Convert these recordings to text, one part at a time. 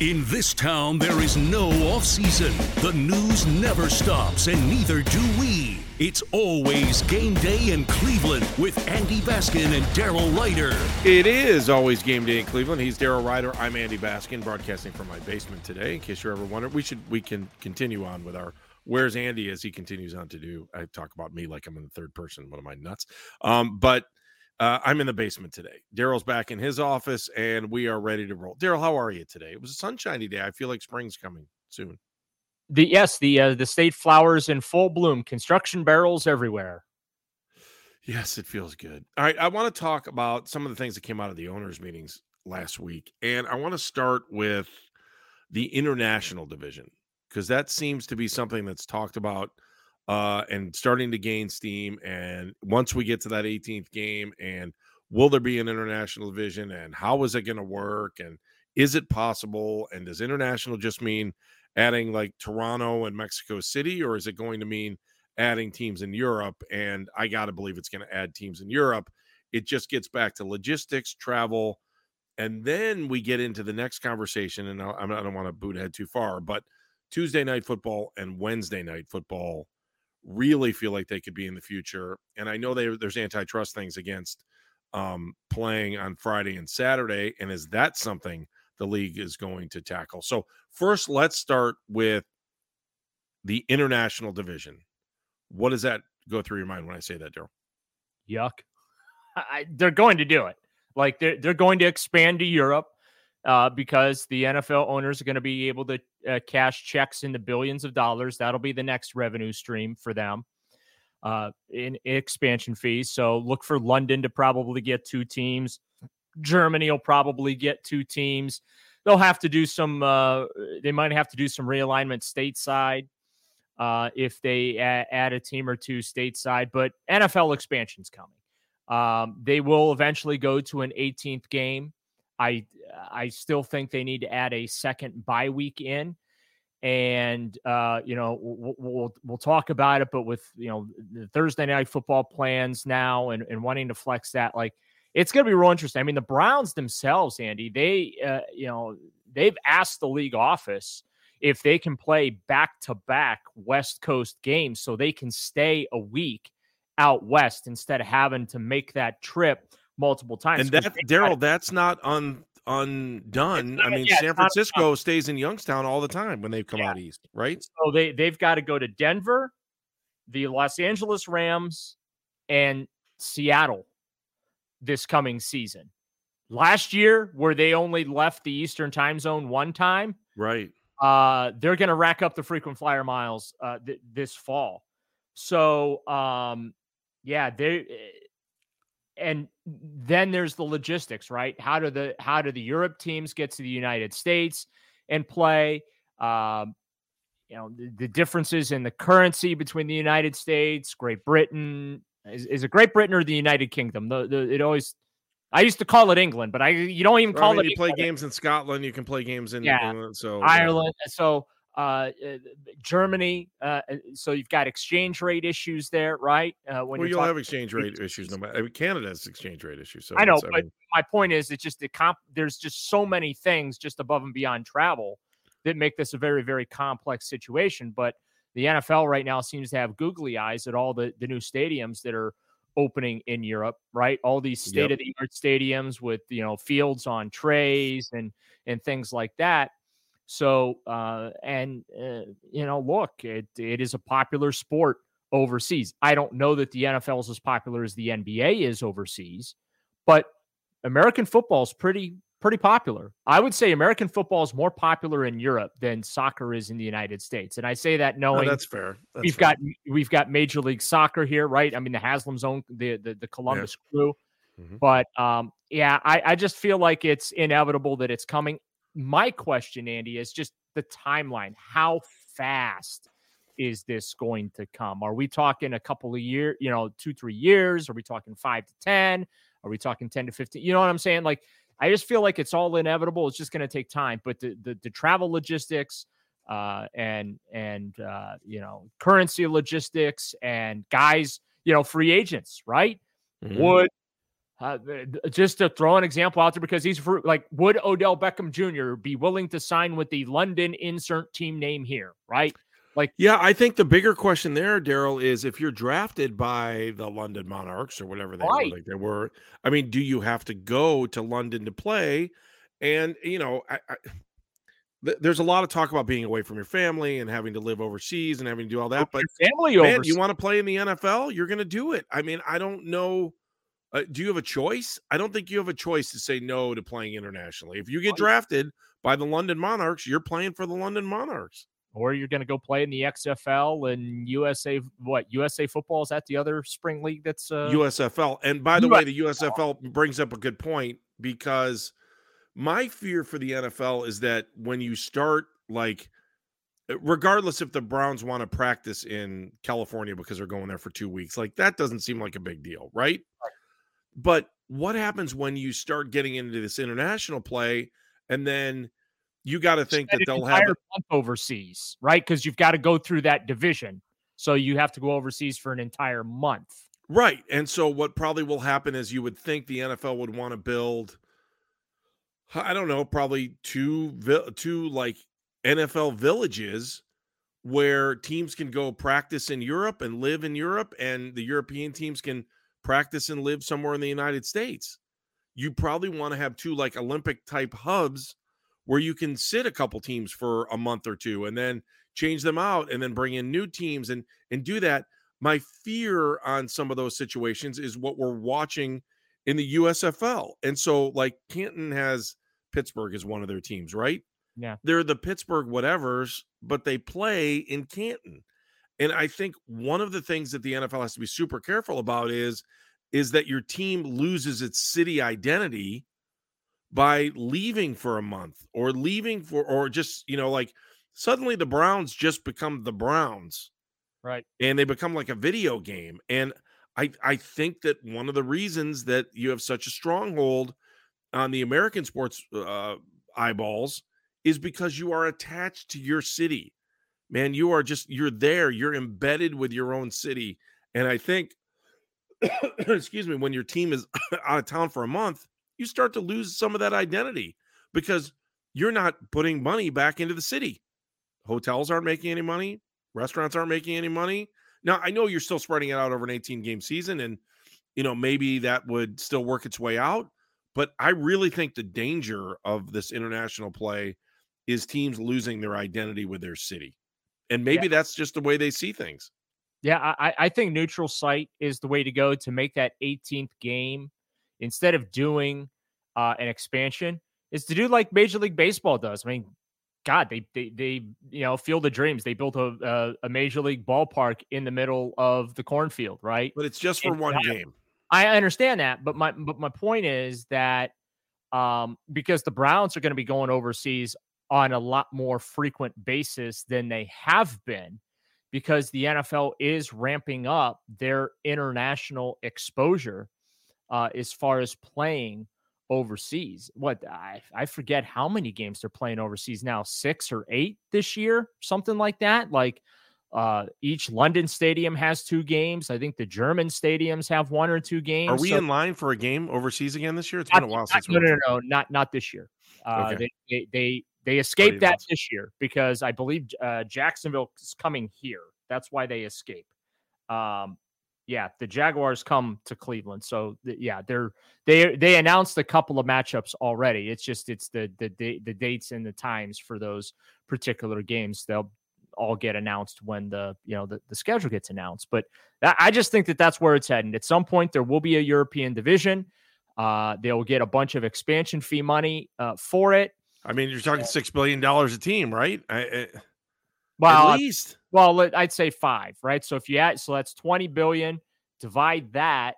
In this town, there is no off season. The news never stops, and neither do we. It's always game day in Cleveland with Andy Baskin and Daryl Ruiter. It is always game day in Cleveland. He's Daryl Ruiter. I'm Andy Baskin, broadcasting from my basement today. In case you're ever wondering, we should we can continue on with our "Where's Andy" as he continues on to do. I talk about me like I'm in the third person. What am I nuts? Um, but uh, I'm in the basement today. Daryl's back in his office, and we are ready to roll. Daryl, how are you today? It was a sunshiny day. I feel like spring's coming soon. The yes, the uh, the state flowers in full bloom. Construction barrels everywhere. Yes, it feels good. All right, I want to talk about some of the things that came out of the owners' meetings last week, and I want to start with the international division because that seems to be something that's talked about uh, and starting to gain steam. And once we get to that 18th game, and will there be an international division, and how is it going to work, and is it possible, and does international just mean adding like Toronto and Mexico City, or is it going to mean adding teams in Europe? And I got to believe it's going to add teams in Europe. It just gets back to logistics, travel, and then we get into the next conversation. And I, I don't want to boot ahead too far, but Tuesday night football and Wednesday night football really feel like they could be in the future. And I know they, there's antitrust things against um, playing on Friday and Saturday. And is that something the league is going to tackle? So, first, let's start with the international division. What does that go through your mind when I say that, Daryl? Yuck. I, they're going to do it. Like they're, they're going to expand to Europe uh, because the NFL owners are going to be able to uh, cash checks in the billions of dollars. That'll be the next revenue stream for them uh, in, expansion fees. So look for London to probably get two teams. Germany will probably get two teams. They'll have to do some. Uh, they might have to do some realignment stateside uh, if they a- add a team or two stateside. But NFL expansion's coming. Um, they will eventually go to an 18th game. I I still think they need to add a second bye week in, and uh, you know we'll, we'll, we'll talk about it. But with you know the Thursday night football plans now and, and wanting to flex that, like it's going to be real interesting. I mean, the Browns themselves, Andy, they uh, you know they've asked the league office if they can play back to back West Coast games so they can stay a week out west instead of having to make that trip multiple times. And that Daryl, that's not un, undone. Not, I mean, yeah, San Francisco stays in Youngstown all the time when they've come yeah. out east, right? So they they've got to go to Denver, the Los Angeles Rams, and Seattle this coming season. Last year, where they only left the Eastern time zone one time, right? Uh, they're going to rack up the frequent flyer miles uh, th- this fall. So, um, yeah, they and then there's the logistics, right? How do the how do the Europe teams get to the United States and play? Um, you know, the, the, differences in the currency between the United States, Great Britain. Is, is it Great Britain or the United Kingdom? The, the it always I used to call it England, but I you don't even call I mean, it. You play games in Scotland, you can play games in yeah. England, so Ireland. Yeah. So uh, uh, Germany. Uh, so you've got exchange rate issues there, right? Uh, when well, you'll have exchange rate issues. No matter I mean, Canada has exchange rate issues. So I know, but I mean, my point is, it's just the comp. There's just so many things just above and beyond travel that make this a very, very complex situation. But the NFL right now seems to have googly eyes at all the the new stadiums that are opening in Europe, right? All these state of the art stadiums with you know fields on trays and and things like that. So uh, and uh, you know, look, it it is a popular sport overseas. I don't know that the NFL is as popular as the NBA is overseas, but American football is pretty pretty popular. I would say American football is more popular in Europe than soccer is in the United States. And I say that knowing no, that's fair. That's we've fair. got we've got Major League Soccer here, right? I mean the Haslam's own the the, the Columbus yeah. crew. Mm-hmm. But um yeah, I, I just feel like it's inevitable that it's coming. My question, Andy, is just the timeline. How fast is this going to come? Are we talking a couple of years, you know, two, three years? Are we talking five to 10? Are we talking 10 to 15? You know what I'm saying? Like, I just feel like it's all inevitable. It's just going to take time. But the, the, the travel logistics, uh, and and uh, you know currency logistics and guys, you know, free agents, right? Mm-hmm. Would uh, just to throw an example out there because he's for, like, would Odell Beckham Jr. be willing to sign with the London insert team name here, right? Like, yeah, I think the bigger question there, Daryl, is if you're drafted by the London Monarchs or whatever they right. were, like they were. I mean, do you have to go to London to play? And you know, I, I, th- there's a lot of talk about being away from your family and having to live overseas and having to do all that. But family, man, overseas. you want to play in the NFL, you're going to do it. I mean, I don't know. Uh, do you have a choice? I don't think you have a choice to say no to playing internationally. If you get drafted by the London Monarchs, you're playing for the London Monarchs or you're going to go play in the XFL and USA. What USA football is that the other spring league that's uh, USFL? And by the way, the USFL brings up a good point because my fear for the NFL is that when you start like uh, regardless if the Browns want to practice in California because they're going there for 2 weeks like that doesn't seem like a big deal right, right. But what happens when you start getting into this international play and then you got to think that they'll have month overseas, right? Because you've got to go through that division, so you have to go overseas for an entire month, right? And so what probably will happen is you would think the NFL would want to build, I don't know, probably two two like NFL villages where teams can go practice in Europe and live in Europe, and the European teams can practice and live somewhere in the United States. You probably want to have two like Olympic type hubs where you can sit a couple teams for a month or two and then change them out and then bring in new teams and and do that. My fear on some of those situations is what we're watching in the USFL and so like Canton has Pittsburgh as one of their teams right? Yeah. They're the Pittsburgh whatevers but they play in Canton and I think one of the things that the NFL has to be super careful about is is that your team loses its city identity by leaving for a month or leaving for or just you know like suddenly the browns just become the browns right. and they become like a video game. And i i think that one of the reasons that you have such a stronghold on the american sports uh, eyeballs is because you are attached to your city man you are just you're there you're embedded with your own city and i think excuse me when your team is out of town for a month you start to lose some of that identity because you're not putting money back into the city. Hotels aren't making any money, restaurants aren't making any money. Now, I know you're still spreading it out over an 18 game season and you know, maybe that would still work its way out, but I really think the danger of this international play is teams losing their identity with their city. And maybe yeah. that's just the way they see things. Yeah, I, I think neutral site is the way to go to make that 18th game instead of doing uh, an expansion, is to do like Major League Baseball does. I mean, God, they they they you know Field of Dreams. They built a a, a major league ballpark in the middle of the cornfield, right? But it's just for and one game. I understand that, but my but my point is that um, because the Browns are going to be going overseas on a lot more frequent basis than they have been, because the NFL is ramping up their international exposure uh, as far as playing overseas. What I, I forget how many games they're playing overseas now, six or eight this year, something like that. Like uh, each London stadium has two games. I think the German stadiums have one or two games. Are we so, in line for a game overseas again this year? It's been a while since. No, no, no, no, not not this year. Uh, okay. they, they they they escaped that this year because I believe uh, Jacksonville is coming here. That's why they escape. Um, yeah, the Jaguars come to Cleveland. So yeah, they're they they announced a couple of matchups already. It's just it's the the the dates and the times for those particular games. They'll all get announced when the you know the, the schedule gets announced. But that, I just think that that's where it's heading. At some point, there will be a European division. Uh, they'll get a bunch of expansion fee money uh, for it. I mean, you're talking six billion dollars a team, right? I, I, well, at least. Well, I'd say five, right? So if you add, so that's twenty billion. Divide that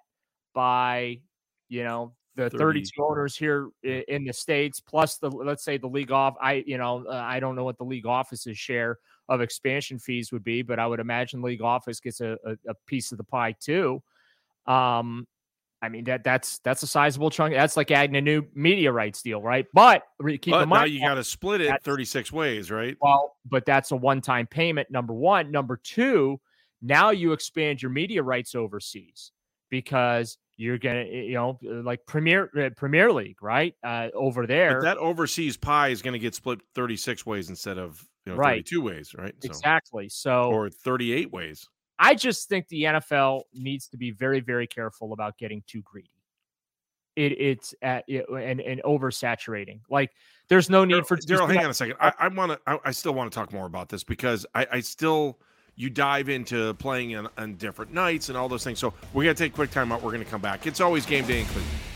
by, you know, the 30. 32 owners here in the states, plus the let's say the league off. I, you know, uh, I don't know what the league office's share of expansion fees would be, but I would imagine league office gets a, a, a piece of the pie too. Um, I mean that that's that's a sizable chunk. That's like adding a new media rights deal, right? But keep but in mind, now you got to split it 36 ways, right? Well, but that's a one-time payment. Number one, number two. Now you expand your media rights overseas because you're gonna, you know, like Premier uh, Premier League, right? Uh, over there, but that overseas pie is going to get split 36 ways instead of you know right. 32 ways, right? So, exactly. So or 38 ways. I just think the NFL needs to be very, very careful about getting too greedy. It, it's at, it, and and oversaturating. Like there's no need for Daryl. Hang on a second. Oh. I, I want to. I, I, still want to talk more about this because I, I still you dive into playing on, on different nights and all those things. So we're gonna take a quick time out. We're gonna come back. It's always game day in Cleveland.